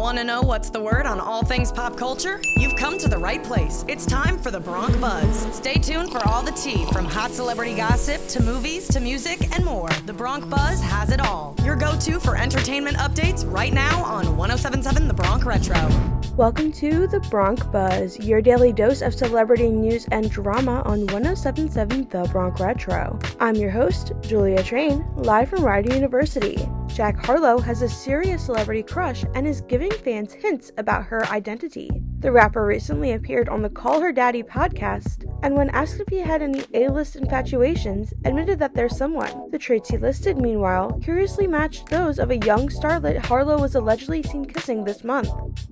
Want to know what's the word on all things pop culture? You've come to the right place. It's time for the Bronc Buzz. Stay tuned for all the tea from hot celebrity gossip to movies to music and more. The Bronc Buzz has it all. Your go to for entertainment updates right now on 1077 The Bronc Retro. Welcome to the Bronc Buzz, your daily dose of celebrity news and drama on 1077 The Bronc Retro. I'm your host, Julia Train, live from Rider University. Jack Harlow has a serious celebrity crush and is giving fans hints about her identity. The rapper recently appeared on the Call Her Daddy podcast, and when asked if he had any A list infatuations, admitted that there's someone. The traits he listed, meanwhile, curiously matched those of a young starlet Harlow was allegedly seen kissing this month.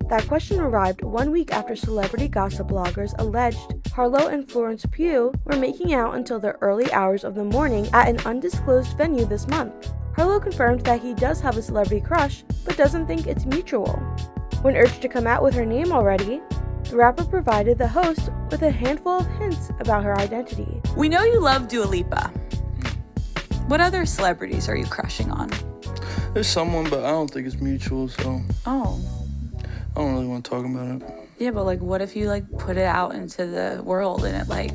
That question arrived one week after celebrity gossip bloggers alleged Harlow and Florence Pugh were making out until the early hours of the morning at an undisclosed venue this month. Harlow confirmed that he does have a celebrity crush, but doesn't think it's mutual. When urged to come out with her name already, the rapper provided the host with a handful of hints about her identity. We know you love Dua Lipa. What other celebrities are you crushing on? There's someone, but I don't think it's mutual, so Oh, I don't really want to talk about it. yeah, but like, what if you like put it out into the world and it like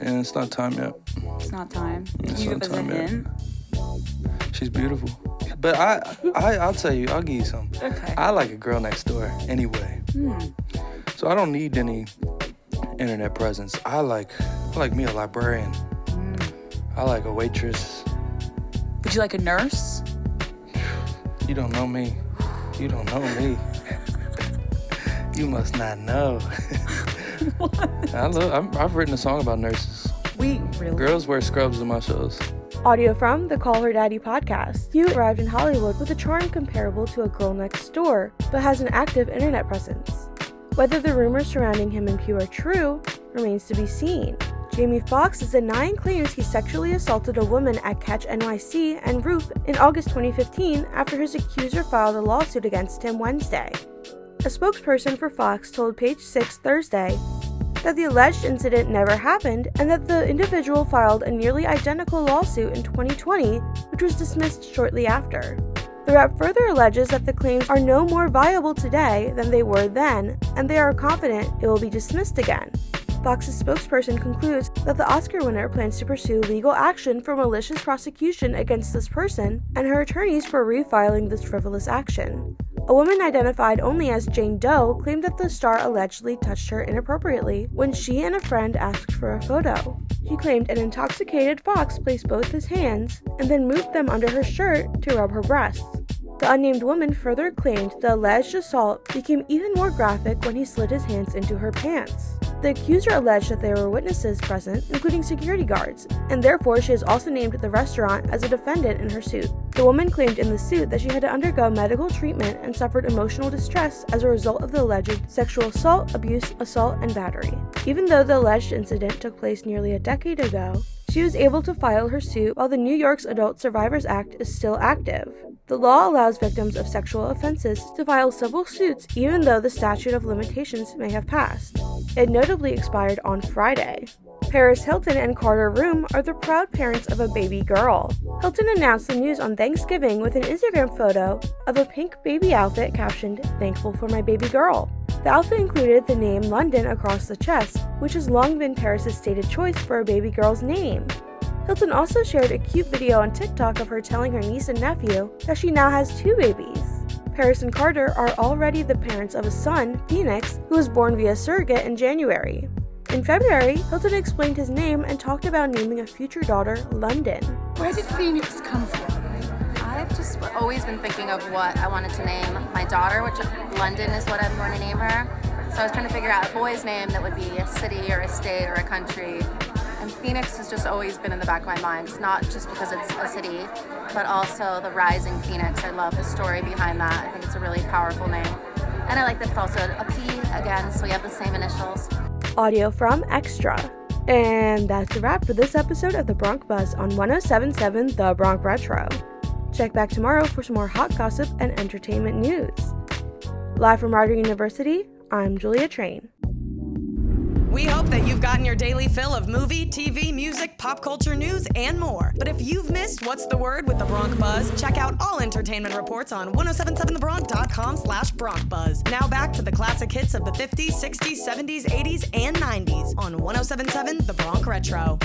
And it's not time yet. it's not time? It's you not give us a time yet. She's beautiful. But I, I, I'll tell you, I'll give you some. Okay. I like a girl next door anyway. Hmm. So I don't need any internet presence. I like, I like me a librarian. Hmm. I like a waitress. Would you like a nurse? You don't know me. You don't know me. you must not know. I love, I'm, I've written a song about nurses. We really. Girls wear scrubs in my shows. Audio from the Call Her Daddy podcast. You arrived in Hollywood with a charm comparable to a girl next door, but has an active internet presence. Whether the rumors surrounding him and Pugh are true remains to be seen. Jamie Foxx is denying claims he sexually assaulted a woman at Catch NYC and Roof in August 2015 after his accuser filed a lawsuit against him Wednesday. A spokesperson for Foxx told Page Six Thursday that the alleged incident never happened and that the individual filed a nearly identical lawsuit in 2020, which was dismissed shortly after. The rep further alleges that the claims are no more viable today than they were then, and they are confident it will be dismissed again. Foxx's spokesperson concludes that the Oscar winner plans to pursue legal action for malicious prosecution against this person and her attorneys for refiling this frivolous action. A woman identified only as Jane Doe claimed that the star allegedly touched her inappropriately when she and a friend asked for a photo. She claimed an intoxicated Foxx placed both his hands and then moved them under her shirt to rub her breasts. The unnamed woman further claimed the alleged assault became even more graphic when he slid his hands into her pants. The accuser alleged that there were witnesses present, including security guards, and therefore she has also named the restaurant as a defendant in her suit. The woman claimed in the suit that she had to undergo medical treatment and suffered emotional distress as a result of the alleged sexual assault, abuse, assault, and battery. Even though the alleged incident took place nearly a decade ago, she was able to file her suit while the New York's Adult Survivors Act is still active. The law allows victims of sexual offenses to file civil suits even though the statute of limitations may have passed. It notably expired on Friday. Paris Hilton and Carter Reum are the proud parents of a baby girl. Hilton announced the news on Thanksgiving with an Instagram photo of a pink baby outfit captioned, Thankful for my baby girl. The outfit included the name London across the chest, which has long been Paris's stated choice for a baby girl's name. Hilton also shared a cute video on TikTok of her telling her niece and nephew that she now has two babies. Paris and Carter are already the parents of a son, Phoenix, who was born via surrogate in January. In February, Hilton explained his name and talked about naming a future daughter London. Where did Phoenix come from? I've just always been thinking of what I wanted to name my daughter, which London is what I'm going to name her. So I was trying to figure out a boy's name that would be a city or a state or a country. And Phoenix has just always been in the back of my mind. It's not just because it's a city, but also the rising Phoenix. I love the story behind that. I think it's a really powerful name. And I like that it's also a P again, so we have the same initials. Audio from Extra. And that's a wrap for this episode of the Bronc Buzz on 1077 The Bronc Retro. Check back tomorrow for some more hot gossip and entertainment news. Live from Rider University, I'm Julia Train. We hope that you've gotten your daily fill of movie, TV, music, pop culture news, and more. But if you've missed What's the Word with the Bronc Buzz, check out all entertainment reports on 1077thebronc.com slash Bronc Buzz. Now back to the classic hits of the 50s, 60s, 70s, 80s, and 90s on 1077 The Bronc Retro.